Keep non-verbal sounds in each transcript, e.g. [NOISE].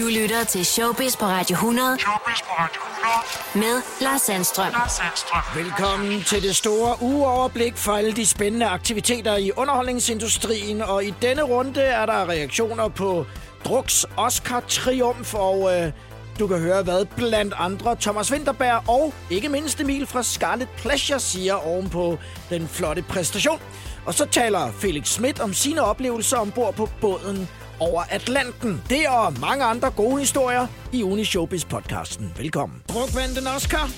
Du lytter til Showbiz på Radio 100. Showbiz på Radio 100. Med Lars Sandstrøm. Lars Sandstrøm. Velkommen til det store uoverblik for alle de spændende aktiviteter i underholdningsindustrien. Og i denne runde er der reaktioner på Druks Oscar-triumf, og øh, du kan høre, hvad blandt andre Thomas Winterberg og ikke mindst Emil fra Scarlet Pleasure siger ovenpå den flotte præstation. Og så taler Felix Schmidt om sine oplevelser ombord på båden over Atlanten. Det og mange andre gode historier i Uni Showbiz podcasten. Velkommen. Druk vandt en Oscar.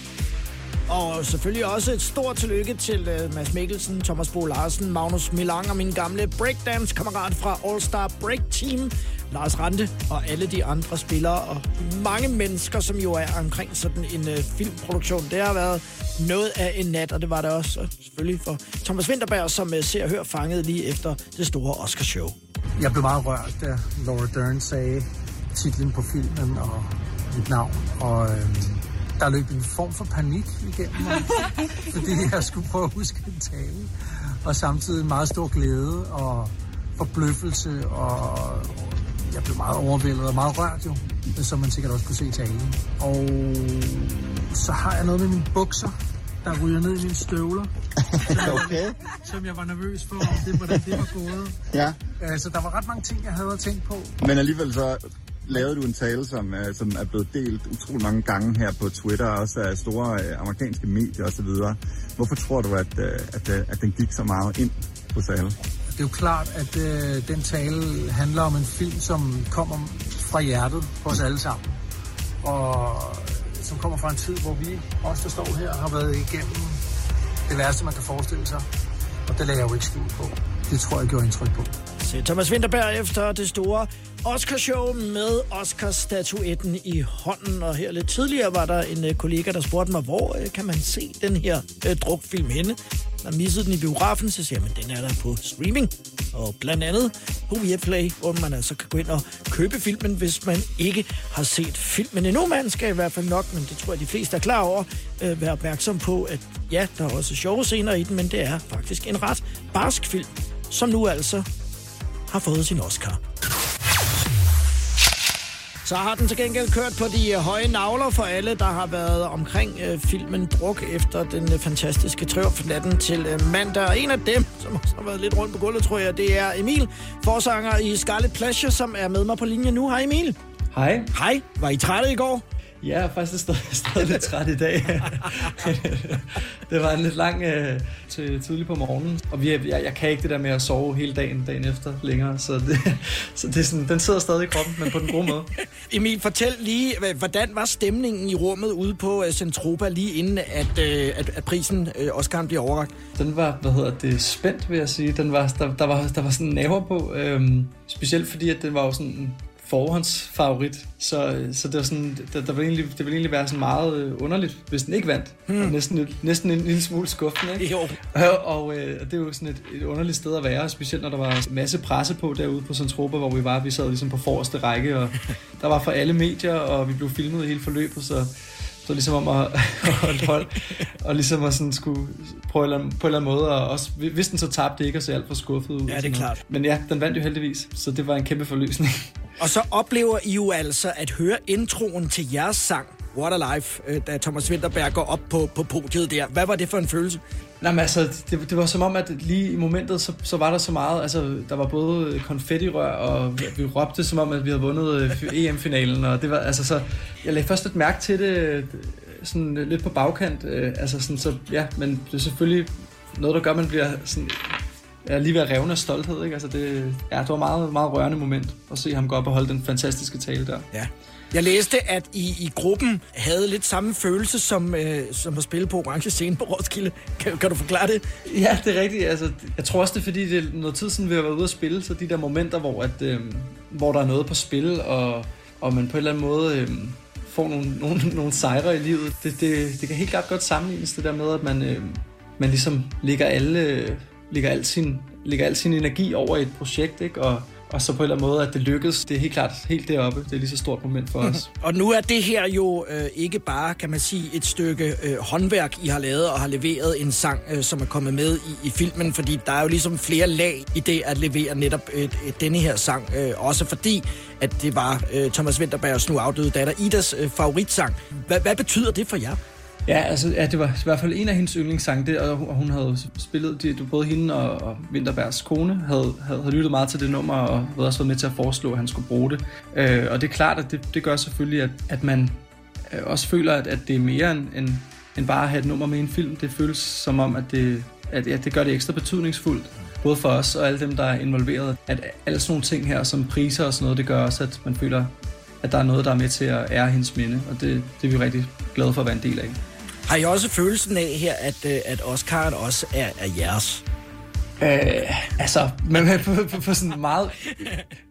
Og selvfølgelig også et stort tillykke til uh, Mads Mikkelsen, Thomas Bo Larsen, Magnus Milang og min gamle breakdance-kammerat fra All Star Break Team, Lars Rante og alle de andre spillere og mange mennesker, som jo er omkring sådan en øh, filmproduktion. Det har været noget af en nat, og det var det også og selvfølgelig for Thomas Winterberg, som øh, ser og hører fanget lige efter det store Oscarshow. Jeg blev meget rørt, da Laura Dern sagde titlen på filmen og mit navn, og Øh der løb en form for panik igennem mig, [LAUGHS] fordi jeg skulle prøve at huske en tale, og samtidig en meget stor glæde og forbløffelse, og jeg blev meget overvældet og meget rørt jo, som man sikkert også kunne se i talen. Og så har jeg noget med mine bukser, der ryger ned i mine støvler. [LAUGHS] Okay. Som jeg var nervøs for, om det, hvordan det var gået. Ja, Altså, der var ret mange ting, jeg havde tænkt på. men alligevel så lavede du en tale, som, er, som er blevet delt utrolig mange gange her på Twitter, også af store øh, amerikanske medier osv. Hvorfor tror du, at, øh, at, øh, at den gik så meget ind på alle? Det er jo klart, at øh, den tale handler om en film, som kommer fra hjertet på os alle sammen. Og som kommer fra en tid, hvor vi, os der står her, har været igennem det værste, man kan forestille sig. Og det lagde jeg jo ikke skjul på. Det tror jeg gjorde indtryk på. Se Thomas Winterberg efter det store Oscarshow med Oscar-statuetten i hånden. Og her lidt tidligere var der en øh, kollega, der spurgte mig, hvor øh, kan man se den her øh, drukfilm henne? Har missede den i biografen, så siger man, den er der på streaming. Og blandt andet på Viaplay, hvor man altså kan gå ind og købe filmen, hvis man ikke har set filmen endnu. Man skal i hvert fald nok, men det tror jeg, de fleste er klar over, øh, være opmærksom på, at ja, der er også sjove scener i den, men det er faktisk en ret barsk film, som nu altså har fået sin Oscar. Så har den til gengæld kørt på de øh, høje navler for alle, der har været omkring øh, filmen Druk efter den øh, fantastiske triumf natten til øh, mandag. Og en af dem, som også har været lidt rundt på gulvet, tror jeg, det er Emil, forsanger i Scarlet Pleasure, som er med mig på linjen nu. Hej Emil. Hej. Hej. Var I trætte i går? Jeg er faktisk stadig, [LAUGHS] stadig lidt træt i dag. [LAUGHS] det var en lidt lang øh, til tidlig på morgenen, og vi, jeg, jeg kan ikke det der med at sove hele dagen dagen efter længere, så, det, [LAUGHS] så det er sådan, den sidder stadig i kroppen, men på den gode måde. Emil, fortæl lige, hvordan var stemningen i rummet ude på øh, Centropa lige inden, at, øh, at, at prisen øh, Oscar'en bliver overrakt? Den var, hvad hedder det, spændt vil jeg sige. Den var, der, der, var, der var sådan naver på, øhm, specielt fordi, at det var jo sådan forhåndsfavorit, så, så det var sådan, der, der ville egentlig, det ville egentlig være sådan meget øh, underligt, hvis den ikke vandt. Hmm. Næsten, et- næsten en lille smule skuffende, ikke? Jo. Og, [LAUGHS] og øh, det er jo sådan et, et underligt sted at være, specielt når der var masse presse på derude på Centropa, hvor vi var. Vi sad ligesom på forreste række, og [LAUGHS] der var fra alle medier, og vi blev filmet hele forløbet, så så ligesom om at, [LAUGHS] at holde hold, og ligesom at sådan skulle prøve eller på en eller anden måde, og også, hvis den så tabte, ikke at se alt for skuffet ud. Ja, og det er klart. Men ja, den vandt jo heldigvis, så det var en kæmpe forløsning. Og så oplever I jo altså at høre introen til jeres sang, What a Life, øh, da Thomas Winterberg går op på, på podiet der. Hvad var det for en følelse? Nej, men altså, det, det var som om, at lige i momentet, så, så var der så meget, altså, der var både konfettirør, og vi, vi råbte som om, at vi havde vundet øh, EM-finalen, og det var, altså, så, jeg lagde først et mærke til det, øh, sådan lidt på bagkant, øh, altså sådan, så, ja, men det er selvfølgelig noget, der gør, at man bliver sådan, ja, lige ved at revne af stolthed, ikke? Altså, det, ja, det var et meget, meget rørende moment, at se ham gå op og holde den fantastiske tale der. Ja. Jeg læste, at I i gruppen havde lidt samme følelse som, øh, som at spille på orange scene på Roskilde. Kan, kan du forklare det? Ja, det er rigtigt. Altså, jeg tror også, det er fordi, det er noget tid siden, vi har været ude at spille, så de der momenter, hvor, at, øh, hvor der er noget på spil, og, og man på en eller anden måde øh, får nogle, [LAUGHS] nogle, nogle sejre i livet, det, det, det kan helt klart godt sammenlignes det der med, at man, øh, man ligesom lægger, alle, lægger, al sin, lægger al sin energi over i et projekt, ikke? Og, og så på en eller anden måde, at det lykkedes. Det er helt klart helt deroppe. Det er lige så stort moment for os. Mhm. og nu er det her jo øh, ikke bare, kan man sige, et stykke øh, håndværk, I har lavet og har leveret en sang, øh, som er kommet med i, i filmen, fordi der er jo ligesom flere lag i det at levere netop øh, øh denne her sang. Øh, også fordi, at det var øh, Thomas Winterbergs nu afdøde datter Idas øh, favoritsang. Hva, hvad betyder det for jer? Ja, altså, ja, det var i hvert fald en af hendes yndlingssange, det, og hun havde spillet, det, både hende og, og Winterbergs kone havde, havde, havde lyttet meget til det nummer, og havde også været med til at foreslå, at han skulle bruge det. Øh, og det er klart, at det, det gør selvfølgelig, at, at man øh, også føler, at, at det er mere end, end, end bare at have et nummer med i en film. Det føles som om, at det, at, ja, det gør det ekstra betydningsfuldt både for os og alle dem, der er involveret, at alle sådan nogle ting her, som priser og sådan noget, det gør også, at man føler, at der er noget, der er med til at ære hendes minde, og det, det er vi rigtig glade for at være en del af. Har I også følelsen af her, at, øh, at Oscar'en også er, er jeres? Øh, altså, men på, på, på sådan meget,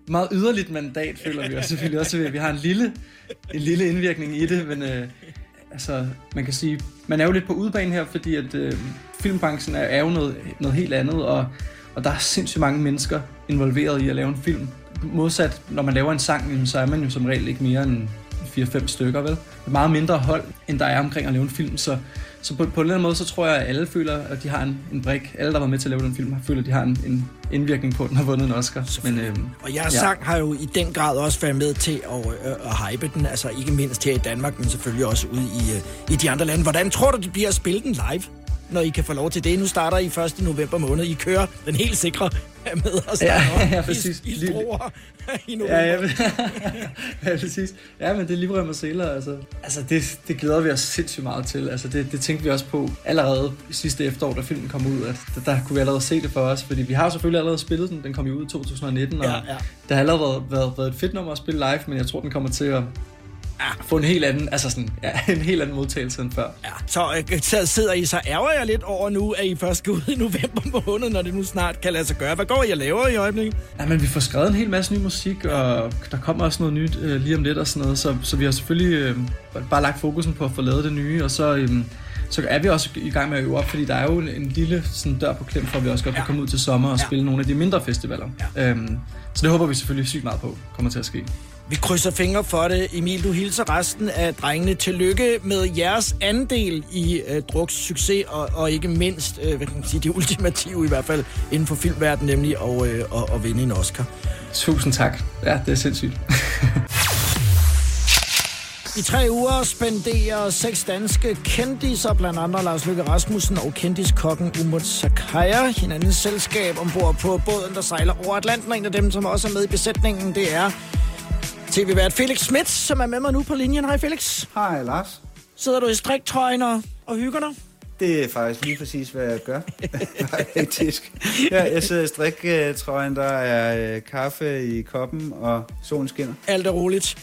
meget yderligt mandat, føler vi også selvfølgelig også, at vi har en lille, en lille indvirkning i det, men øh, altså, man kan sige, man er jo lidt på udbanen her, fordi at øh, filmbranchen er, er jo noget, noget helt andet, og, og der er sindssygt mange mennesker involveret i at lave en film. Modsat, når man laver en sang, så er man jo som regel ikke mere end 4-5 stykker, vel? Er meget mindre hold, end der er omkring at lave en film, så, så på, på en eller anden måde, så tror jeg, at alle føler, at de har en, en brik. Alle, der var med til at lave den film, føler, at de har en, en indvirkning på, at den har vundet en Oscar. Men, øhm, og jeres ja. sang har jo i den grad også været med til at, øh, at hype den, altså ikke mindst her i Danmark, men selvfølgelig også ude i, øh, i de andre lande. Hvordan tror du, det bliver at spille den live? Når I kan få lov til det. Nu starter I 1. november måned. I kører den helt sikre med os. [LAUGHS] Ja, ja, præcis. I, i Struer i november. Ja, [LAUGHS] ja, ja, præcis. Ja, men det er Libre Marcella, altså. Altså, det, det glæder vi os sindssygt meget til. Altså, det, det tænkte vi også på allerede sidste efterår, da filmen kom ud, at der, der kunne vi allerede se det for os, fordi vi har selvfølgelig allerede spillet den. Den kom jo ud i 2019, og ja, ja. det har allerede været, været, været et fedt nummer at spille live, men jeg tror, den kommer til at ja, få en helt anden, altså sådan, ja, [LAUGHS] en helt anden modtagelse end før. Ja, så, øh, så sidder I, så ærger jeg lidt over nu, at I først skal [LAUGHS] ud i november måned, når det nu snart kan lade sig gøre. Hvad går I og laver i øjeblikket? Ja, men vi får skrevet en hel masse ny musik, og der kommer også noget nyt øh, lige om lidt og sådan noget, så, så vi har selvfølgelig øh, bare lagt fokusen på at få lavet det nye, og så... Øh, så er vi også i gang med at øve op, fordi der er jo en, en lille sådan, dør på klem, for at vi også godt kan ja. komme ud til sommer og ja. spille nogle af de mindre festivaler. Ja. Øhm, så det håber vi selvfølgelig sygt meget på kommer til at ske. Vi krydser fingre for det. Emil, du hilser resten af drengene. Tillykke med jeres andel i uh, Druks succes, og, og ikke mindst, uh, hvad kan man sige, det ultimative i hvert fald inden for filmverdenen, nemlig at, uh, at, at vinde en Oscar. Tusind tak. Ja, det er sindssygt. [LAUGHS] I tre uger spenderer seks danske kendiser, blandt andre Lars Løkke Rasmussen og kendiskokken Umut Sakaya, hinandens selskab ombord på båden, der sejler over Atlanten. En af dem, som også er med i besætningen, det er TV-vært Felix Schmidt, som er med mig nu på linjen. Hej Felix. Hej Lars. Sidder du i striktrøjen og, og hygger dig? Det er faktisk lige præcis, hvad jeg gør. [LAUGHS] Faktisk. Ja, jeg sidder i striktrøjen, der er øh, kaffe i koppen, og solen skinner. Alt er roligt.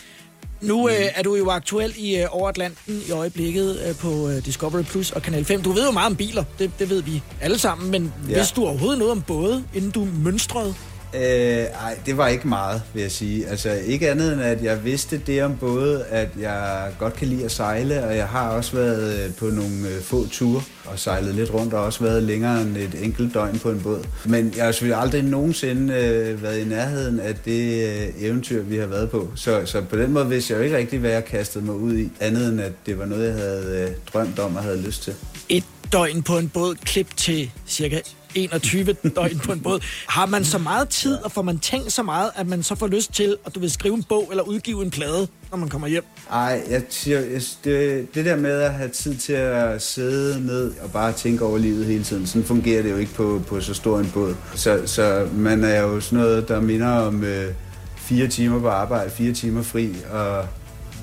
Nu øh, er du jo aktuel i øh, Overatlanten i øjeblikket øh, på øh, Discovery Plus og Kanal 5. Du ved jo meget om biler, det, det ved vi alle sammen, men ja. vidste du overhovedet noget om både, inden du mønstrede? Øh, ej, det var ikke meget, vil jeg sige. Altså ikke andet end, at jeg vidste det om både, at jeg godt kan lide at sejle, og jeg har også været øh, på nogle øh, få ture og sejlet lidt rundt, og også været længere end et enkelt døgn på en båd. Men jeg har selvfølgelig aldrig nogensinde øh, været i nærheden af det øh, eventyr, vi har været på. Så, så på den måde vidste jeg jo ikke rigtig, hvad jeg kastede mig ud i, andet end at det var noget, jeg havde øh, drømt om og havde lyst til. Et døgn på en båd, klip til cirka 21 døgn på en båd. Har man så meget tid, og får man tænkt så meget, at man så får lyst til, at du vil skrive en bog eller udgive en plade, når man kommer hjem? Nej, jeg siger, det, det der med at have tid til at sidde ned og bare tænke over livet hele tiden, sådan fungerer det jo ikke på, på så stor en båd. Så, så man er jo sådan noget, der minder om øh, fire timer på arbejde, fire timer fri, og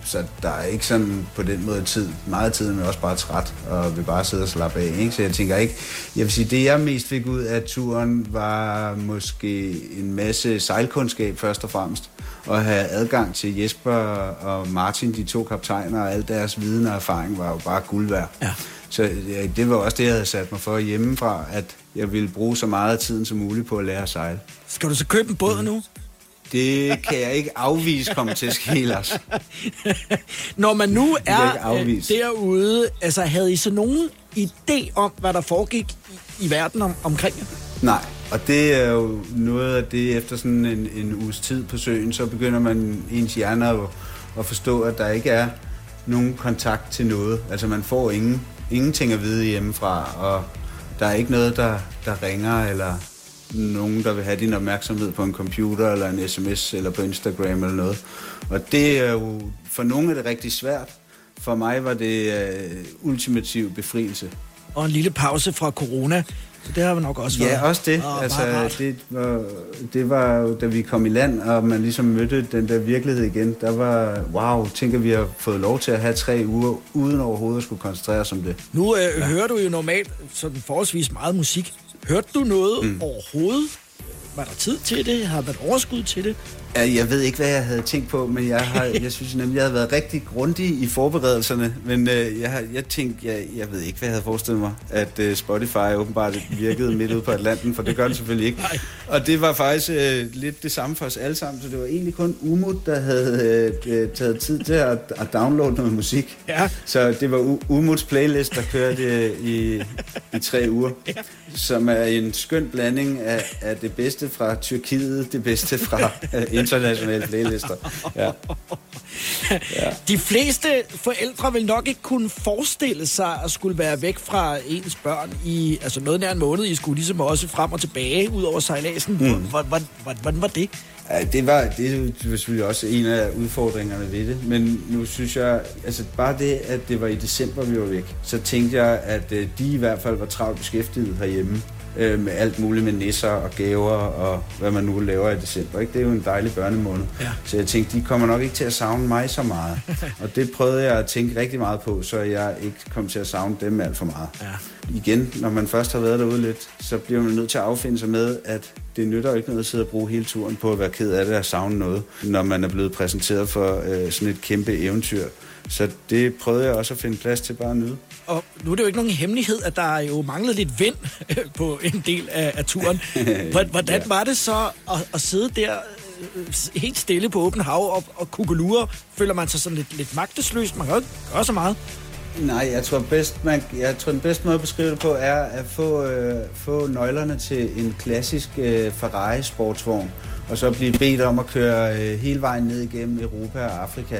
så der er ikke sådan på den måde tid. Meget tid, men også bare træt og vil bare sidde og slappe af. Ikke? Så jeg tænker ikke, jeg vil sige, det jeg mest fik ud af turen var måske en masse sejlkundskab først og fremmest. Og have adgang til Jesper og Martin, de to kaptajner, og al deres viden og erfaring var jo bare guld værd. Ja. Så ja, det var også det, jeg havde sat mig for hjemmefra, at jeg ville bruge så meget af tiden som muligt på at lære at sejle. Skal du så købe en båd mm. nu? Det kan jeg ikke afvise kommer til at ske, Lars. [LAUGHS] Når man nu er øh, derude, altså havde I så nogen idé om, hvad der foregik i, i verden om, omkring jer? Nej, Og det er jo noget af det, efter sådan en, en uges tid på søen, så begynder man ens hjerne at, at forstå, at der ikke er nogen kontakt til noget. Altså man får ingen, ingenting at vide hjemmefra, og der er ikke noget, der, der ringer, eller nogen, der vil have din opmærksomhed på en computer, eller en sms, eller på Instagram, eller noget. Og det er jo, for nogle er det rigtig svært. For mig var det uh, ultimativ befrielse. Og en lille pause fra corona. Så det har vi nok også været. Ja, også det. Og altså, det, var, det var jo, da vi kom i land, og man ligesom mødte den der virkelighed igen, der var, wow, tænker vi har fået lov til at have tre uger, uden overhovedet at skulle koncentrere os om det. Nu øh, ja. hører du jo normalt sådan forholdsvis meget musik. Hørte du noget mm. overhovedet? Var der tid til det? Har man overskud til det? Jeg ved ikke, hvad jeg havde tænkt på, men jeg, har, jeg synes nemlig, jeg havde været rigtig grundig i forberedelserne. Men øh, jeg, har, jeg tænkte, jeg, jeg ved ikke, hvad jeg havde forestillet mig, at øh, Spotify åbenbart virkede midt ude på Atlanten, for det gør det selvfølgelig ikke. Og det var faktisk øh, lidt det samme for os alle sammen, så det var egentlig kun Umut, der havde øh, taget tid til at, at downloade noget musik. Ja. Så det var Umuts playlist, der kørte øh, i, i tre uger, ja. som er en skøn blanding af, af det bedste fra Tyrkiet, det bedste fra øh, internationale playlister. [LAUGHS] Ja. Ja. De fleste forældre vil nok ikke kunne forestille sig at skulle være væk fra ens børn i altså noget nær en måned. I skulle ligesom også frem og tilbage ud over sejladsen. Mm. Hvordan, hvordan var det? Ja, det var, det er selvfølgelig også en af udfordringerne ved det, men nu synes jeg, altså bare det, at det var i december, vi var væk, så tænkte jeg, at øh, de i hvert fald var travlt beskæftiget herhjemme øh, med alt muligt med nisser og gaver og hvad man nu laver i december. Ikke? Det er jo en dejlig børnemåned. Ja. Så jeg tænkte, de kommer nok ikke til at savne mig så meget. [LAUGHS] og det prøvede jeg at tænke rigtig meget på, så jeg ikke kom til at savne dem alt for meget. Ja. Igen, når man først har været derude lidt, så bliver man nødt til at affinde sig med, at det nytter ikke noget at sidde og bruge hele turen på at være ked af det og savne noget, når man er blevet præsenteret for øh, sådan et kæmpe eventyr. Så det prøvede jeg også at finde plads til bare at nyde. Og nu er det jo ikke nogen hemmelighed, at der jo manglede lidt vind [LAUGHS] på en del af, af turen. [LAUGHS] Hvordan ja. var det så at, at sidde der øh, helt stille på åben hav og, og kugelure? Føler man sig sådan lidt, lidt magtesløs? Man kan jo ikke gøre så meget. Nej, jeg tror, bedst, man, jeg tror den bedste måde at beskrive det på er at få, øh, få nøglerne til en klassisk øh, Ferrari sportsvogn, og så blive bedt om at køre øh, hele vejen ned igennem Europa og Afrika,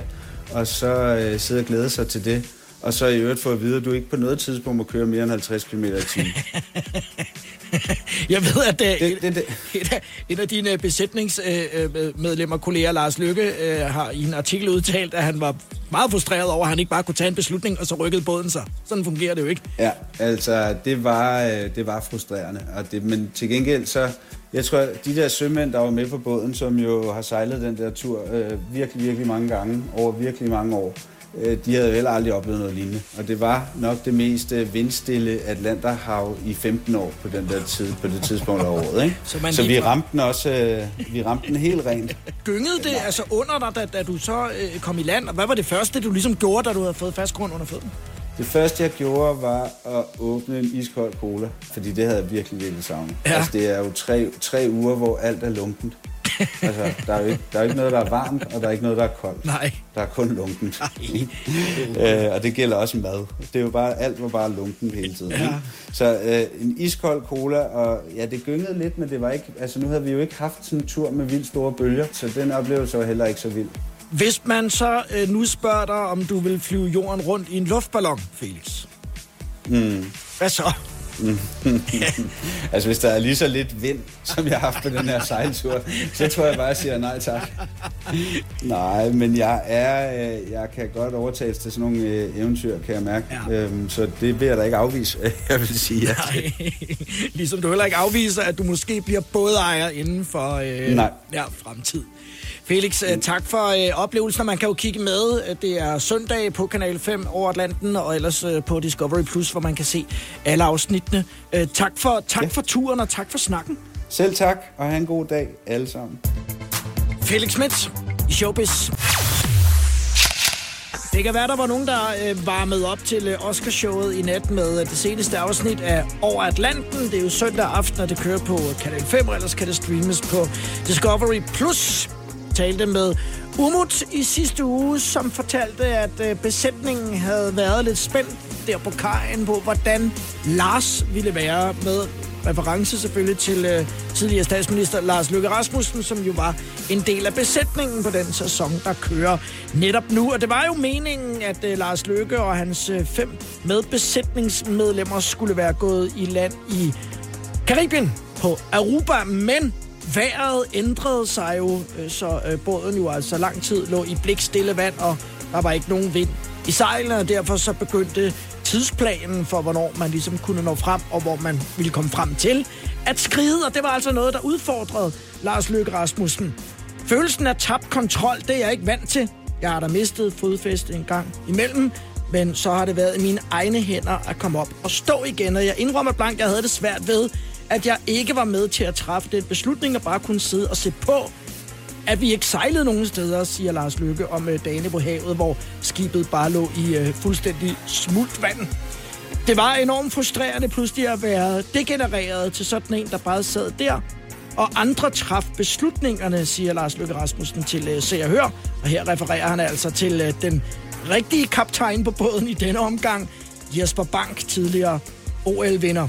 og så øh, sidde og glæde sig til det. Og så i øvrigt få at vide, at du ikke på noget tidspunkt må køre mere end 50 km i timen. [LAUGHS] Jeg ved, at uh, det, det, det. Et, af, et af dine besætningsmedlemmer, uh, kolleger Lars Lykke, har i en artikel udtalt, at han var meget frustreret over, at han ikke bare kunne tage en beslutning, og så rykkede båden sig. Sådan fungerer det jo ikke. Ja, altså det var, det var frustrerende. Og det, men til gengæld så, jeg tror, de der sømænd, der var med på båden, som jo har sejlet den der tur øh, virkelig, virkelig mange gange, over virkelig mange år, Øh, de havde heller aldrig oplevet noget lignende. Og det var nok det mest øh, vindstille Atlanterhav i 15 år på den der tid, på det tidspunkt af året. Ikke? Så, så vi ramte den også, øh, vi ramte den helt rent. Gyngede det altså under dig, da, da du så øh, kom i land? Og hvad var det første, du ligesom gjorde, da du havde fået fast grund under fødderne? Det første, jeg gjorde, var at åbne en iskold cola, fordi det havde jeg virkelig, virkelig savnet. Ja. Altså, det er jo tre, tre uger, hvor alt er lunkent [LAUGHS] altså, der er, jo ikke, der er ikke noget, der er varmt, og der er ikke noget, der er koldt. Nej. Der er kun lunkent. [LAUGHS] øh, og det gælder også mad. Det er jo bare, alt var bare lunkent hele tiden. Ja. Så øh, en iskold cola, og ja, det gyngede lidt, men det var ikke, altså nu havde vi jo ikke haft sådan en tur med vildt store bølger, så den oplevelse var heller ikke så vild. Hvis man så øh, nu spørger dig, om du vil flyve jorden rundt i en luftballon, Felix. Mm. Hvad så? [LAUGHS] altså, hvis der er lige så lidt vind, som jeg har haft på den her sejltur, så tror jeg bare, at jeg siger nej tak. nej, men jeg er, øh, jeg kan godt overtales til sådan nogle øh, eventyr, kan jeg mærke. Ja. Øhm, så det vil jeg da ikke afvise, [LAUGHS] jeg vil sige ja Nej. ligesom du heller ikke afviser, at du måske bliver bådejer inden for øh, nej. Ja, fremtid. Felix, mm. tak for øh, oplevelsen. Man kan jo kigge med. Det er søndag på Kanal 5 over Atlanten, og ellers øh, på Discovery Plus, hvor man kan se alle afsnittene. Øh, tak for, tak ja. for turen, og tak for snakken. Selv tak, og have en god dag alle sammen. Felix Schmidt i Showbiz. Det kan være, der var nogen, der øh, varmede op til øh, Oscarshowet i nat med øh, det seneste afsnit af Over Atlanten. Det er jo søndag aften, og det kører på Kanal 5, og ellers kan det streames på Discovery+. Plus talte med Umut i sidste uge, som fortalte, at øh, besætningen havde været lidt spændt der på kajen på, hvordan Lars ville være med reference selvfølgelig til øh, tidligere statsminister Lars Løkke Rasmussen, som jo var en del af besætningen på den sæson, der kører netop nu. Og det var jo meningen, at øh, Lars Løkke og hans øh, fem medbesætningsmedlemmer skulle være gået i land i Karibien på Aruba, men vejret ændrede sig jo, øh, så øh, båden jo altså lang tid lå i blikstille vand, og der var ikke nogen vind i sejlene, og derfor så begyndte tidsplanen for, hvornår man ligesom kunne nå frem, og hvor man ville komme frem til, at skride, og det var altså noget, der udfordrede Lars Løkke Rasmussen. Følelsen af tabt kontrol, det er jeg ikke vant til. Jeg har da mistet fodfæste en gang imellem, men så har det været i mine egne hænder at komme op og stå igen, og jeg indrømmer blank, jeg havde det svært ved, at jeg ikke var med til at træffe den beslutning, og bare kunne sidde og se på, at vi ikke sejlede nogen steder, siger Lars Lykke om øh, dagene på havet, hvor skibet bare lå i øh, fuldstændig smult vand. Det var enormt frustrerende pludselig at være degenereret til sådan en, der bare sad der. Og andre traf beslutningerne, siger Lars Løkke Rasmussen til øh, Se og Hør. Og her refererer han altså til øh, den rigtige kaptajn på båden i denne omgang, Jesper Bank, tidligere OL-vinder.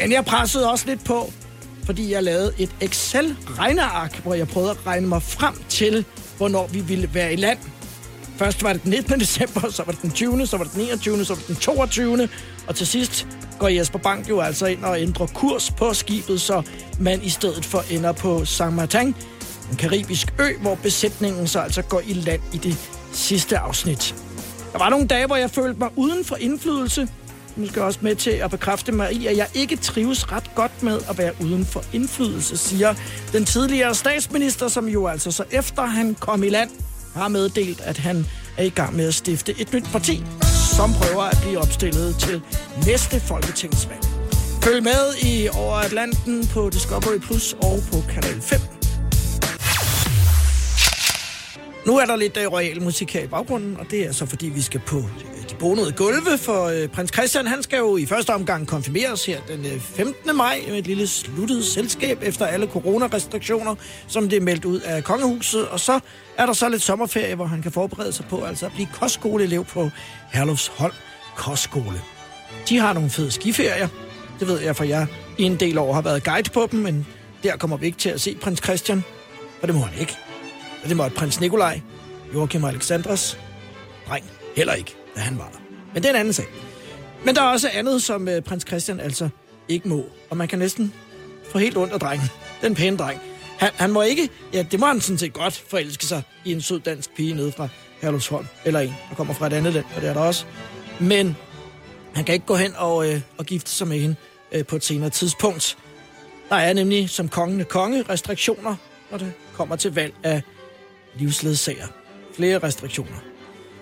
Men jeg pressede også lidt på, fordi jeg lavede et Excel-regneark, hvor jeg prøvede at regne mig frem til, hvornår vi ville være i land. Først var det den 19. december, så var det den 20., så var det den 21., så var det den 22., og til sidst går Jesper Bank jo altså ind og ændrer kurs på skibet, så man i stedet for ender på Saint Martin, en karibisk ø, hvor besætningen så altså går i land i det sidste afsnit. Der var nogle dage, hvor jeg følte mig uden for indflydelse, måske også med til at bekræfte mig i, at jeg ikke trives ret godt med at være uden for indflydelse, siger den tidligere statsminister, som jo altså så efter han kom i land, har meddelt, at han er i gang med at stifte et nyt parti, som prøver at blive opstillet til næste folketingsvalg. Følg med i Over Atlanten på Discovery Plus og på Kanal 5. Nu er der lidt øh, royal musik her i baggrunden, og det er så fordi, vi skal på øh, bonede gulve, for øh, prins Christian han skal jo i første omgang konfirmeres her den øh, 15. maj med et lille sluttet selskab efter alle coronarestriktioner, som det er meldt ud af kongehuset. Og så er der så lidt sommerferie, hvor han kan forberede sig på altså at blive kostskoleelev på Herlufsholm Kostskole. De har nogle fede skiferier, det ved jeg, for jeg i en del år har været guide på dem, men der kommer vi ikke til at se prins Christian, og det må han ikke. Og det måtte prins Nikolaj, Joachim og Alexandras, dreng heller ikke da han var der. Men det er en anden sag. Men der er også andet, som øh, prins Christian altså ikke må. Og man kan næsten få helt ondt af drengen. Den pæne dreng. Han, han må ikke, ja, det må han sådan set godt forelske sig i en sød dansk pige nede fra Herlufsholm. Eller en, der kommer fra et andet land, og det er der også. Men han kan ikke gå hen og, øh, og gifte sig med hende øh, på et senere tidspunkt. Der er nemlig som kongende konge restriktioner, når det kommer til valg af livsledsager. Flere restriktioner.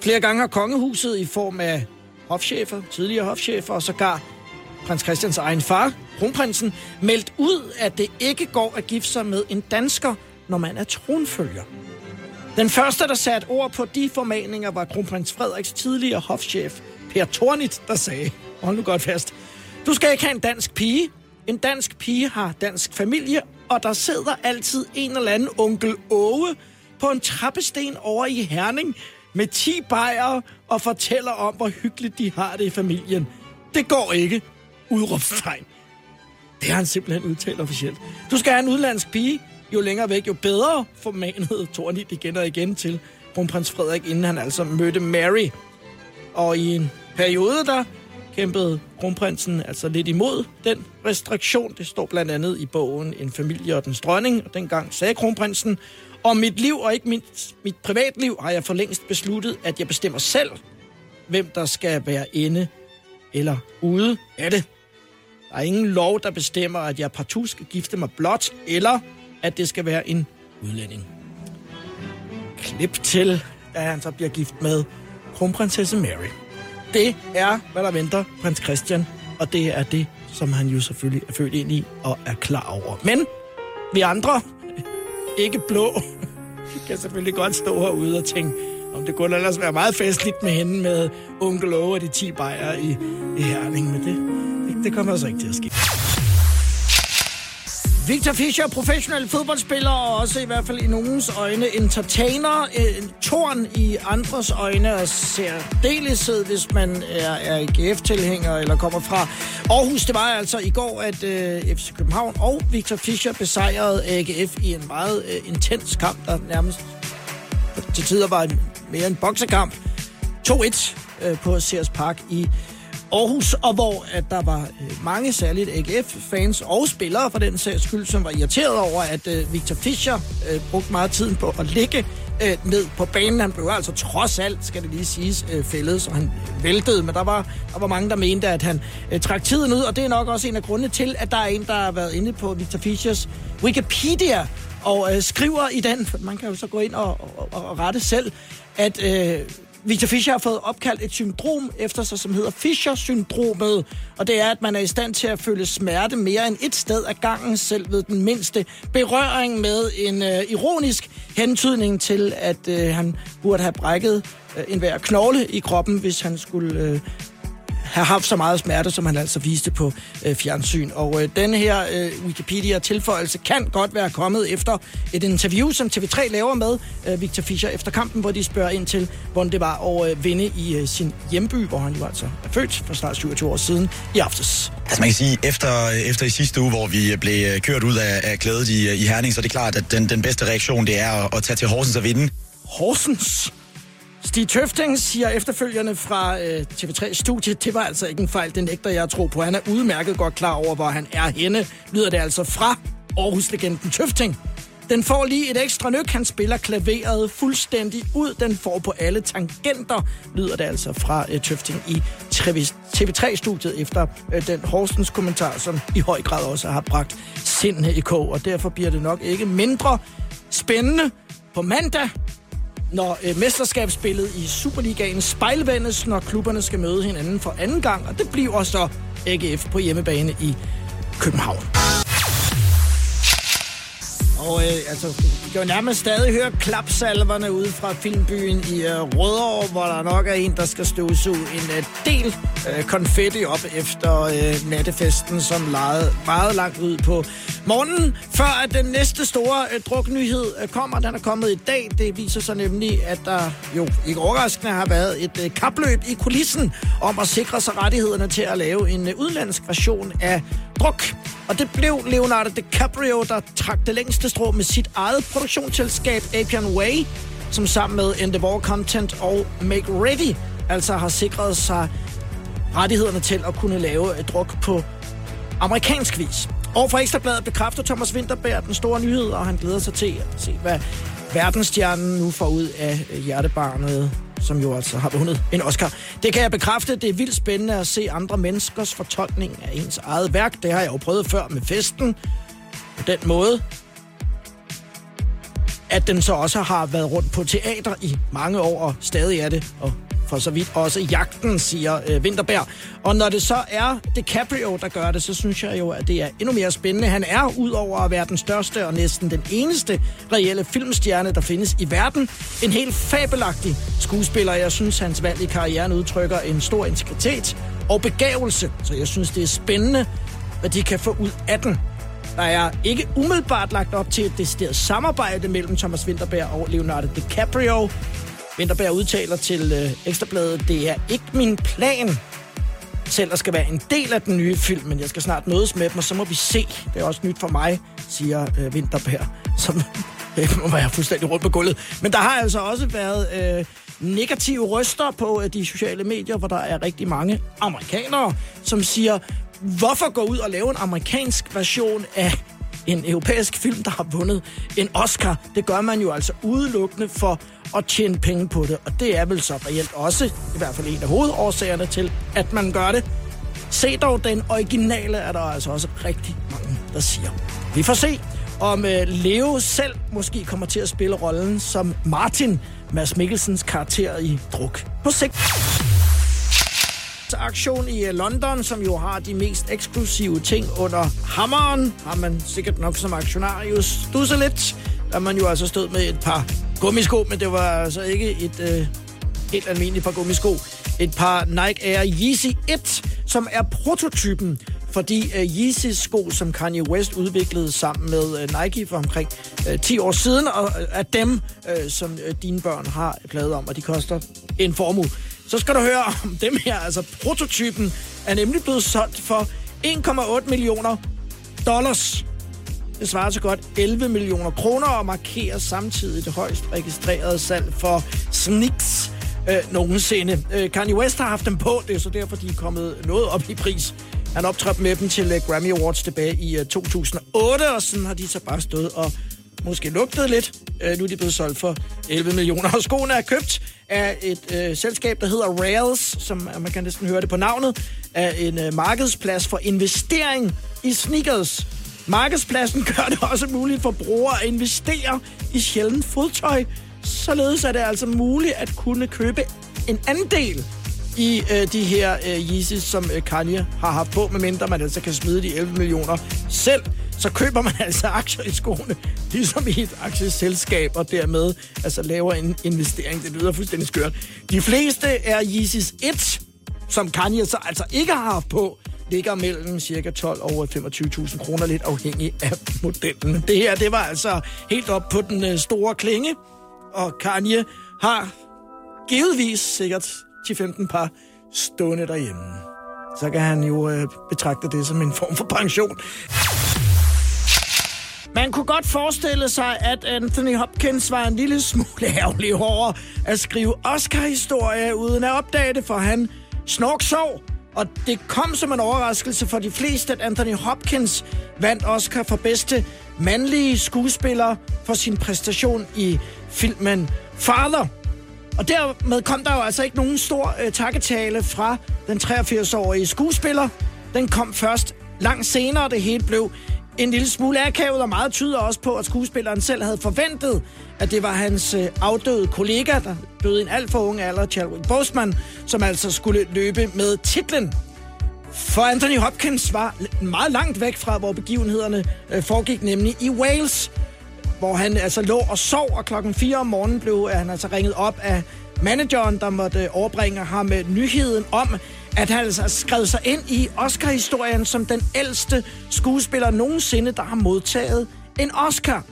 Flere gange har kongehuset i form af hofchefer, tidligere hofchefer og sågar prins Christians egen far, kronprinsen, meldt ud, at det ikke går at gifte sig med en dansker, når man er tronfølger. Den første, der satte ord på de formaninger, var kronprins Frederiks tidligere hofchef, Per Tornit, der sagde, hold nu godt fast, du skal ikke have en dansk pige. En dansk pige har dansk familie, og der sidder altid en eller anden onkel Åge på en trappesten over i Herning, med 10 bajere og fortæller om, hvor hyggeligt de har det i familien. Det går ikke. Udråbstegn. Det har han simpelthen udtalt officielt. Du skal have en udlandsk pige. Jo længere væk, jo bedre, formanede Tornit igen og igen til kronprins Frederik, inden han altså mødte Mary. Og i en periode, der kæmpede kronprinsen altså lidt imod den restriktion. Det står blandt andet i bogen En familie og den dronning. Og dengang sagde kronprinsen, og mit liv og ikke mit, mit privatliv har jeg for længst besluttet, at jeg bestemmer selv, hvem der skal være inde eller ude af det. Der er ingen lov, der bestemmer, at jeg partout skal gifte mig blot, eller at det skal være en udlænding. Klip til, at han så bliver gift med kronprinsesse Mary. Det er, hvad der venter prins Christian, og det er det, som han jo selvfølgelig er født ind i og er klar over. Men vi andre, ikke blå, kan selvfølgelig godt stå herude og tænke, om det kunne ellers være meget festligt med hende med onkel Åge og de 10 bajere i, i Herning, men det, det, det kommer altså ikke til at ske. Victor Fischer, professionel fodboldspiller, og også i hvert fald i nogens øjne entertainer. Øh, en torn i andres øjne, og ser deleshed, hvis man er, er AGF-tilhænger eller kommer fra Aarhus. Det var altså i går, at øh, uh, FC København og Victor Fischer besejrede AGF i en meget uh, intens kamp, der nærmest til tider var en, mere en boksekamp. 2-1 uh, på Sears Park i Aarhus, og hvor at der var øh, mange særligt AGF-fans og spillere for den sags skyld, som var irriteret over, at øh, Victor Fischer øh, brugte meget tiden på at ligge øh, ned på banen. Han blev altså trods alt, skal det lige siges, øh, fældet, så han væltede, men der var, der var mange, der mente, at han øh, trak tiden ud, og det er nok også en af grundene til, at der er en, der har været inde på Victor Fischers Wikipedia, og øh, skriver i den, man kan jo så gå ind og, og, og rette selv, at øh, Victor Fischer har fået opkaldt et syndrom efter sig, som hedder Fischer-syndromet. Og det er, at man er i stand til at føle smerte mere end et sted af gangen, selv ved den mindste berøring med en øh, ironisk hentydning til, at øh, han burde have brækket øh, en hver knogle i kroppen, hvis han skulle øh, have haft så meget smerte, som han altså viste på øh, fjernsyn. Og øh, denne her øh, Wikipedia-tilføjelse kan godt være kommet efter et interview, som TV3 laver med øh, Victor Fischer efter kampen, hvor de spørger ind til, hvordan det var at øh, vinde i øh, sin hjemby, hvor han jo altså er født for snart 27 år siden i aftes. Altså man kan sige, efter, efter i sidste uge, hvor vi blev kørt ud af, af klædet i, i Herning, så er det klart, at den, den bedste reaktion, det er at, at tage til Horsens og vinde. Horsens? Stig Tøfting siger efterfølgende fra øh, TV3-studiet, det var altså ikke en fejl, det nægter jeg at tro på. Han er udmærket godt klar over, hvor han er henne, lyder det altså fra Aarhus-legenden Tøfting. Den får lige et ekstra nyk. Han spiller klaveret fuldstændig ud. Den får på alle tangenter, lyder det altså fra øh, Tøfting i TV3-studiet efter øh, den Horsens kommentar, som i høj grad også har bragt sindene i kog. Og derfor bliver det nok ikke mindre spændende på mandag når øh, mesterskabsspillet i Superligaen spejlvendes, når klubberne skal møde hinanden for anden gang, og det bliver så AGF på hjemmebane i København. Og øh, altså, vi kan jo nærmest stadig høre klapsalverne ude fra filmbyen i øh, Rødovre, hvor der nok er en, der skal støvsuge en øh, del øh, konfetti op efter øh, nattefesten, som legede meget langt ud på morgenen, før at den næste store øh, druknyhed øh, kommer. Den er kommet i dag. Det viser sig nemlig, at der jo ikke overraskende har været et øh, kapløb i kulissen om at sikre sig rettighederne til at lave en øh, udenlandsk version af druk. Og det blev Leonardo DiCaprio, der trak det længste strå med sit eget produktionsselskab Apian Way, som sammen med Endeavor Content og Make Ready altså har sikret sig rettighederne til at kunne lave et druk på amerikansk vis. Og for Ekstrabladet bekræfter Thomas Winterberg den store nyhed, og han glæder sig til at se, hvad verdensstjernen nu får ud af hjertebarnet som jo altså har vundet en Oscar. Det kan jeg bekræfte. Det er vildt spændende at se andre menneskers fortolkning af ens eget værk. Det har jeg jo prøvet før med festen. På den måde, at den så også har været rundt på teater i mange år, og stadig er det, og for så vidt også jagten, siger øh, Winterberg. Og når det så er DiCaprio, der gør det, så synes jeg jo, at det er endnu mere spændende. Han er, udover at være den største og næsten den eneste reelle filmstjerne, der findes i verden, en helt fabelagtig skuespiller. Jeg synes, hans valg i karrieren udtrykker en stor integritet og begævelse. Så jeg synes, det er spændende, hvad de kan få ud af den. Der er ikke umiddelbart lagt op til et decideret samarbejde mellem Thomas Winterberg og Leonardo DiCaprio. Vinterberg udtaler til øh, Ekstrabladet, det er ikke min plan selv at skal være en del af den nye film, men jeg skal snart mødes med dem, og så må vi se. Det er også nyt for mig, siger øh, Vinterberg, [LAUGHS] som øh, må være fuldstændig rundt på gulvet. Men der har altså også været øh, negative røster på øh, de sociale medier, hvor der er rigtig mange amerikanere, som siger, hvorfor gå ud og lave en amerikansk version af en europæisk film, der har vundet en Oscar. Det gør man jo altså udelukkende for at tjene penge på det. Og det er vel så reelt også, i hvert fald en af hovedårsagerne til, at man gør det. Se dog, den originale er der altså også rigtig mange, der siger. Vi får se, om øh, Leo selv måske kommer til at spille rollen som Martin, Mads Mikkelsens karakter i Druk på sigt aktion i øh, London, som jo har de mest eksklusive ting under hammeren, har man sikkert nok som aktionarius stusset lidt, da man jo altså stod med et par gummisko, men det var altså ikke et øh, helt almindeligt par gummisko. Et par Nike Air Yeezy 1, som er prototypen fordi uh, Yeezy-sko, som Kanye West udviklede sammen med uh, Nike for omkring uh, 10 år siden, og uh, af dem, uh, som uh, dine børn har pladet om, og de koster en formue. Så skal du høre om dem her, altså prototypen er nemlig blevet solgt for 1,8 millioner dollars. Det svarer til godt 11 millioner kroner og markerer samtidig det højst registrerede salg for sneaks øh, nogensinde. Øh, Kanye West har haft dem på, det er så derfor, de er kommet noget op i pris. Han optrådte med dem til uh, Grammy Awards tilbage i øh, uh, 2008, og sådan har de så bare stået og måske lugtede lidt. Øh, nu er de blevet solgt for 11 millioner, og skoene er købt af et øh, selskab, der hedder Rails, som man kan næsten høre det på navnet, af en øh, markedsplads for investering i sneakers. Markedspladsen gør det også muligt for brugere at investere i sjældent fodtøj. Således er det altså muligt at kunne købe en andel i øh, de her øh, Yeezys, som øh, Kanye har haft på, medmindre man altså kan smide de 11 millioner selv. Så køber man [LAUGHS] altså aktier i skoene, ligesom i et aktieselskab, og dermed altså laver en investering. Det lyder fuldstændig skørt. De fleste er Yeezys 1, som Kanye så altså ikke har haft på, ligger mellem cirka 12 og 25.000 kroner, lidt afhængig af modellen. Det her, det var altså helt op på den øh, store klinge, og Kanye har givetvis sikkert 10-15 par stående derhjemme. Så kan han jo øh, betragte det som en form for pension. Man kunne godt forestille sig, at Anthony Hopkins var en lille smule [LAUGHS] ærgerlig over at skrive Oscar-historie uden at opdage det, for han snork sov. Og det kom som en overraskelse for de fleste, at Anthony Hopkins vandt Oscar for bedste mandlige skuespiller for sin præstation i filmen Father. Og dermed kom der jo altså ikke nogen stor øh, takketale fra den 83-årige skuespiller. Den kom først langt senere, det hele blev en lille smule akavet, og meget tyder også på, at skuespilleren selv havde forventet, at det var hans øh, afdøde kollega, der døde i en alt for ung alder, Chadwick Boseman, som altså skulle løbe med titlen. For Anthony Hopkins var meget langt væk fra, hvor begivenhederne øh, foregik, nemlig i Wales, hvor han altså lå og sov, og klokken 4 om morgenen blev han altså ringet op af manageren, der måtte øh, overbringe ham med nyheden om, at han altså skrev sig ind i Oscar-historien som den ældste skuespiller nogensinde, der har modtaget en Oscar.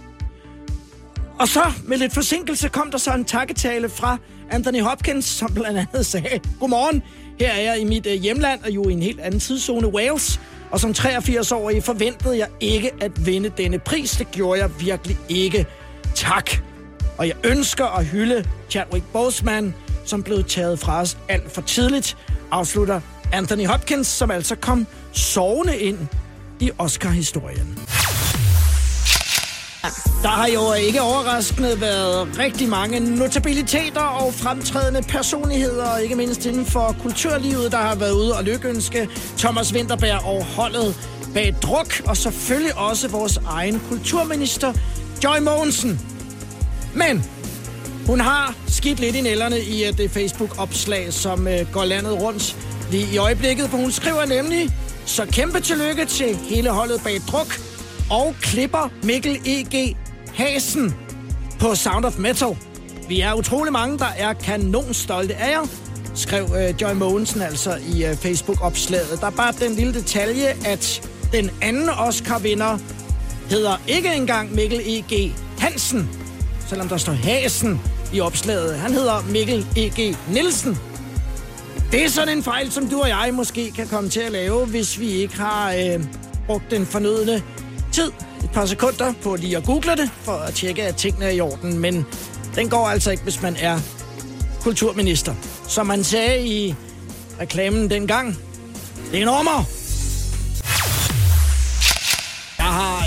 Og så, med lidt forsinkelse, kom der så en takketale fra Anthony Hopkins, som blandt andet sagde, Godmorgen, her er jeg i mit øh, hjemland, og jo i en helt anden tidszone, Wales. Og som 83-årig forventede jeg ikke at vinde denne pris. Det gjorde jeg virkelig ikke. Tak. Og jeg ønsker at hylde Chadwick Boseman, som blev taget fra os alt for tidligt, afslutter Anthony Hopkins, som altså kom sovende ind i Oscar-historien. Der har jo ikke overraskende været rigtig mange notabiliteter og fremtrædende personligheder, ikke mindst inden for kulturlivet, der har været ude og lykønske Thomas Winterberg og holdet bag druk, og selvfølgelig også vores egen kulturminister, Joy Mogensen. Men hun har skidt lidt i nælderne i øh, det Facebook-opslag, som øh, går landet rundt lige i øjeblikket, for hun skriver nemlig, så kæmpe tillykke til hele holdet bag druk, og klipper Mikkel E.G. Hasen på Sound of Metal. Vi er utrolig mange, der er kanonstolte af jer, skrev øh, Joy Mogensen altså i øh, Facebook-opslaget. Der er bare den lille detalje, at den anden Oscar-vinder hedder ikke engang Mikkel E.G. Hansen, selvom der står Hasen i opslaget. Han hedder Mikkel E.G. Nielsen. Det er sådan en fejl, som du og jeg måske kan komme til at lave, hvis vi ikke har øh, brugt den fornødne tid, et par sekunder, på lige at google det, for at tjekke, at tingene er i orden. Men den går altså ikke, hvis man er kulturminister. Som man sagde i reklamen dengang, det er en ommer.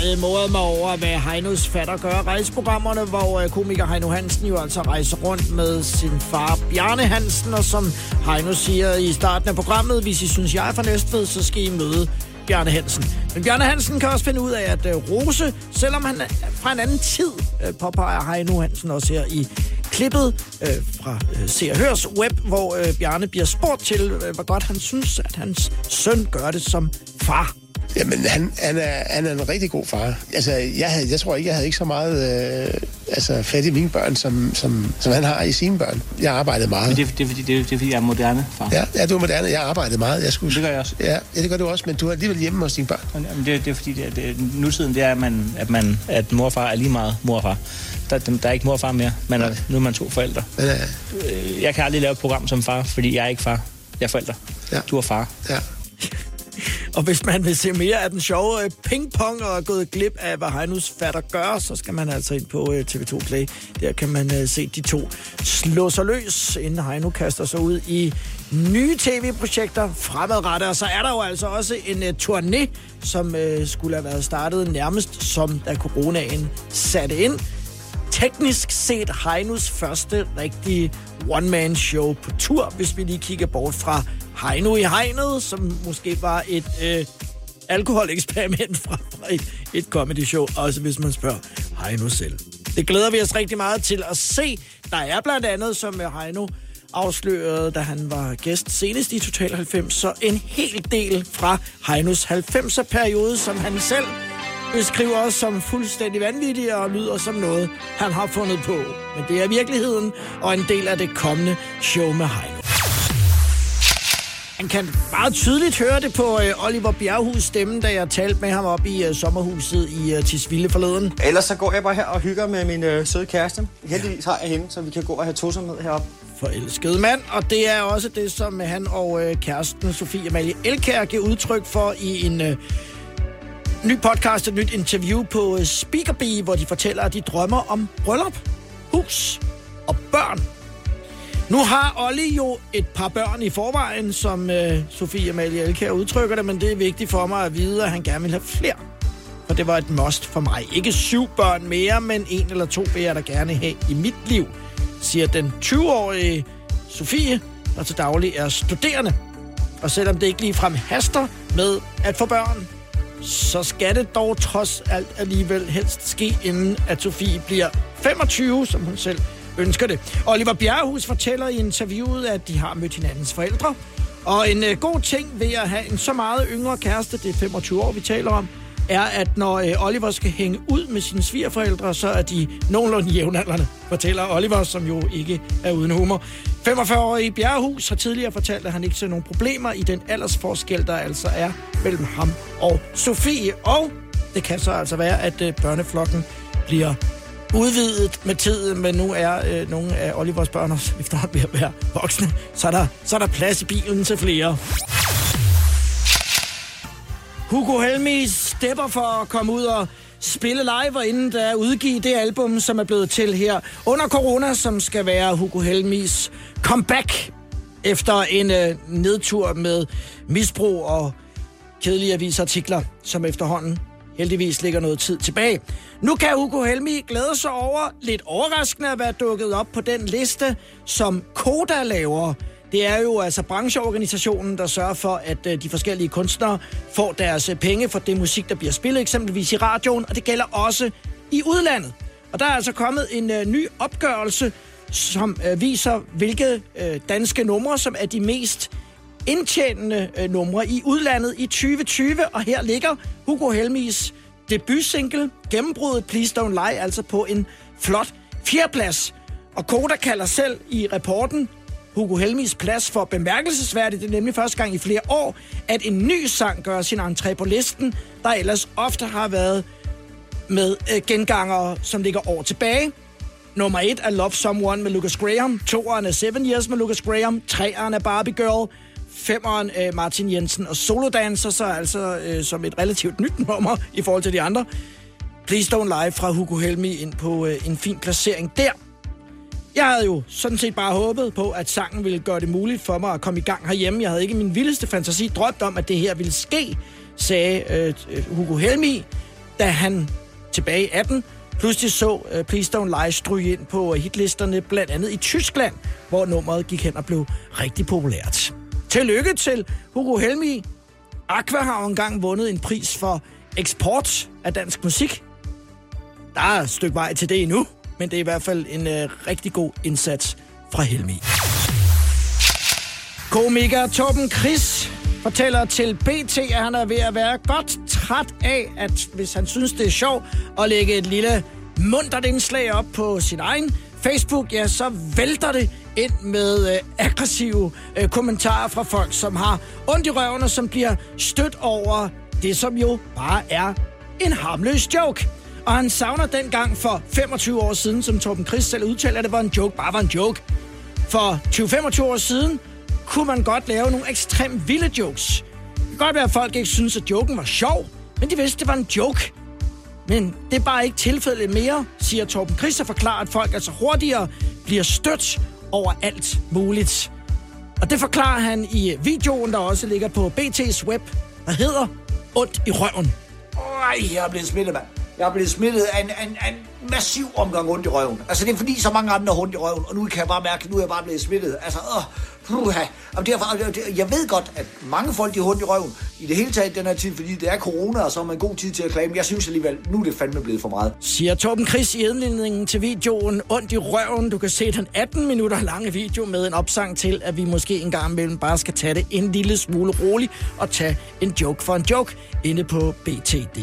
Har øh, modet mig over, hvad Heinos fatter gør rejseprogrammerne, hvor øh, komiker Heino Hansen jo altså rejser rundt med sin far Bjarne Hansen, og som Heino siger i starten af programmet, hvis I synes, jeg er for Næstved, så skal I møde Bjarne Hansen. Men Bjarne Hansen kan også finde ud af at øh, rose, selvom han er fra en anden tid, øh, påpeger Heino Hansen også her i klippet øh, fra øh, Se og Hørs web, hvor øh, Bjarne bliver spurgt til, øh, hvor godt han synes, at hans søn gør det som far. Jamen, han, han, er, han er en rigtig god far. Altså, jeg, havde, jeg tror ikke, jeg havde ikke så meget øh, altså, fat i mine børn, som, som, som han har i sine børn. Jeg arbejdede meget. Men det, det, er, fordi, det, er, det er fordi, jeg er moderne, far. Ja, ja, du er moderne. Jeg arbejdede meget. Jeg skulle... Det gør jeg også. Ja, ja, det gør du også, men du er alligevel hjemme hos dine børn. Men det, det er fordi, det, det, nutiden det er, at, man, at, man, at mor og far er lige meget mor og far. Der, der er ikke mor og far mere. Man er, nu er man to forældre. Men, ja. Øh, Jeg kan aldrig lave et program som far, fordi jeg er ikke far. Jeg er forælder. Ja. Du er far. Ja. [LAUGHS] Og hvis man vil se mere af den sjove øh, pingpong og er gået glip af, hvad Heinus fatter gør, så skal man altså ind på øh, TV2 Play. Der kan man øh, se de to slå sig løs, inden Heino kaster sig ud i nye tv-projekter fremadrettet. Og så er der jo altså også en uh, turné, som uh, skulle have været startet nærmest som da coronaen satte ind. Teknisk set Heinus første rigtige one-man-show på tur, hvis vi lige kigger bort fra Heino i hegnet, som måske var et øh, alkoholeksperiment fra, fra et, et comedy show, også hvis man spørger Heino selv. Det glæder vi os rigtig meget til at se. Der er blandt andet, som øh, Heino afslørede, da han var gæst senest i Total 90, så en hel del fra Heinos 90'er-periode, som han selv beskriver som fuldstændig vanvittig og lyder som noget, han har fundet på. Men det er virkeligheden og en del af det kommende show med Heino. Man kan meget tydeligt høre det på øh, Oliver Bjerghus stemme, da jeg talte med ham op i øh, sommerhuset i øh, Tisvilde forleden. Ellers så går jeg bare her og hygger med min øh, søde kæreste. Heldigvis har jeg hende, så vi kan gå og have tosomhed heroppe. Forelskede mand, og det er også det, som han og øh, kæresten Sofie Amalie Elkær giver udtryk for i en øh, ny podcast, et nyt interview på øh, Speakerbee, hvor de fortæller, at de drømmer om bryllup, hus og børn. Nu har Olli jo et par børn i forvejen, som øh, Sofie Amalie Elkær udtrykker det, men det er vigtigt for mig at vide, at han gerne vil have flere. For det var et must for mig. Ikke syv børn mere, men en eller to vil jeg da gerne have i mit liv, siger den 20-årige Sofie, der til daglig er studerende. Og selvom det ikke ligefrem haster med at få børn, så skal det dog trods alt alligevel helst ske, inden at Sofie bliver 25, som hun selv ønsker det. Oliver Bjerrehus fortæller i interviewet, at de har mødt hinandens forældre. Og en øh, god ting ved at have en så meget yngre kæreste, det er 25 år, vi taler om, er, at når øh, Oliver skal hænge ud med sine svigerforældre, så er de nogenlunde jævnaldrende, fortæller Oliver, som jo ikke er uden humor. 45-årige Bjerrehus har tidligere fortalt, at han ikke ser nogen problemer i den aldersforskel, der altså er mellem ham og Sofie. Og det kan så altså være, at øh, børneflokken bliver udvidet med tiden, men nu er øh, nogle af Olivers børn også efterhånden ved at være voksne, så er, der, så er der plads i bilen til flere. Hugo Helmi stepper for at komme ud og spille live, og inden der udgive det album, som er blevet til her under corona, som skal være Hugo Helmis comeback efter en øh, nedtur med misbrug og kedelige avisartikler, som efterhånden heldigvis ligger noget tid tilbage. Nu kan Hugo Helmi glæde sig over lidt overraskende at være dukket op på den liste, som Koda laver. Det er jo altså brancheorganisationen, der sørger for, at øh, de forskellige kunstnere får deres øh, penge for det musik, der bliver spillet, eksempelvis i radioen, og det gælder også i udlandet. Og der er altså kommet en øh, ny opgørelse, som øh, viser, hvilke øh, danske numre, som er de mest indtjenende øh, numre i udlandet i 2020, og her ligger Hugo Helmis debutsingle, gennembruddet Please Don't Lie, altså på en flot fjerdeplads. Og Koda kalder selv i rapporten Hugo Helmis plads for bemærkelsesværdigt. Det er nemlig første gang i flere år, at en ny sang gør sin entré på listen, der ellers ofte har været med øh, gengangere, som ligger år tilbage. Nummer 1 er Love Someone med Lucas Graham. 2'eren er Seven Years med Lucas Graham. 3'eren er Barbie Girl. Femeren øh, Martin Jensen og Solodancer, så altså øh, som et relativt nyt [LAUGHS] nummer i forhold til de andre. Please Don't Lie fra Hugo Helmi ind på øh, en fin placering der. Jeg havde jo sådan set bare håbet på, at sangen ville gøre det muligt for mig at komme i gang herhjemme. Jeg havde ikke min vildeste fantasi drømt om, at det her ville ske, sagde øh, øh Hugo Helmi, da han tilbage i 18 pludselig så øh, Please Don't Lie stryge ind på hitlisterne, blandt andet i Tyskland, hvor nummeret gik hen og blev rigtig populært. Tillykke til Hugo Helmi. Aqua har jo engang vundet en pris for eksport af dansk musik. Der er et stykke vej til det endnu, men det er i hvert fald en øh, rigtig god indsats fra Helmi. Komiker Torben Chris fortæller til BT, at han er ved at være godt træt af, at hvis han synes, det er sjovt at lægge et lille muntert indslag op på sin egen Facebook, ja, så vælter det ind med øh, aggressive øh, kommentarer fra folk, som har ondt i røven og som bliver stødt over det, som jo bare er en harmløs joke. Og han savner dengang for 25 år siden, som Torben Christ selv udtalte, at det var en joke, bare var en joke. For 20-25 år siden kunne man godt lave nogle ekstremt vilde jokes. Det kan godt være, at folk ikke synes, at joken var sjov, men de vidste, at det var en joke. Men det er bare ikke tilfældet mere, siger Torben Christ og forklarer, at folk altså hurtigere bliver stødt over alt muligt. Og det forklarer han i videoen, der også ligger på BT's web, der hedder Ondt i røven. Ej, jeg er blevet smittet, mand. Jeg er blevet smittet af en, en, en massiv omgang ondt i røven. Altså, det er fordi, så mange andre har ondt i røven, og nu kan jeg bare mærke, at nu er jeg bare blevet smittet. Altså, åh, puha. Og derfor, altså, jeg ved godt, at mange folk de har ondt i røven i det hele taget den her tid, fordi det er corona, og så har man god tid til at klage. Men jeg synes alligevel, nu er det fandme blevet for meget. Siger Torben Chris i indledningen til videoen Ondt i røven. Du kan se den 18 minutter lange video med en opsang til, at vi måske en gang imellem bare skal tage det en lille smule roligt og tage en joke for en joke inde på BTD.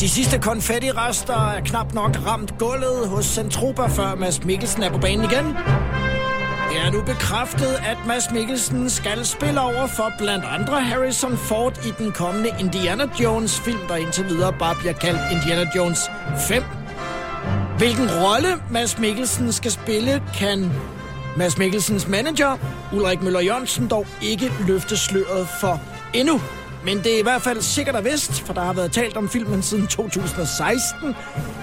De sidste konfettirester er knap nok ramt gulvet hos Centropa, før Mads Mikkelsen er på banen igen. Det er nu bekræftet, at Mads Mikkelsen skal spille over for blandt andre Harrison Ford i den kommende Indiana Jones film, der indtil videre bare bliver kaldt Indiana Jones 5. Hvilken rolle Mads Mikkelsen skal spille, kan Mads Mikkelsens manager, Ulrik Møller Jørgensen, dog ikke løfte sløret for endnu. Men det er i hvert fald sikkert og vist, for der har været talt om filmen siden 2016,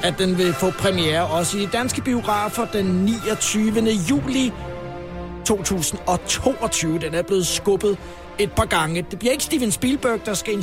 at den vil få premiere også i de danske biografer den 29. juli 2022. Den er blevet skubbet et par gange. Det bliver ikke Steven Spielberg, der skal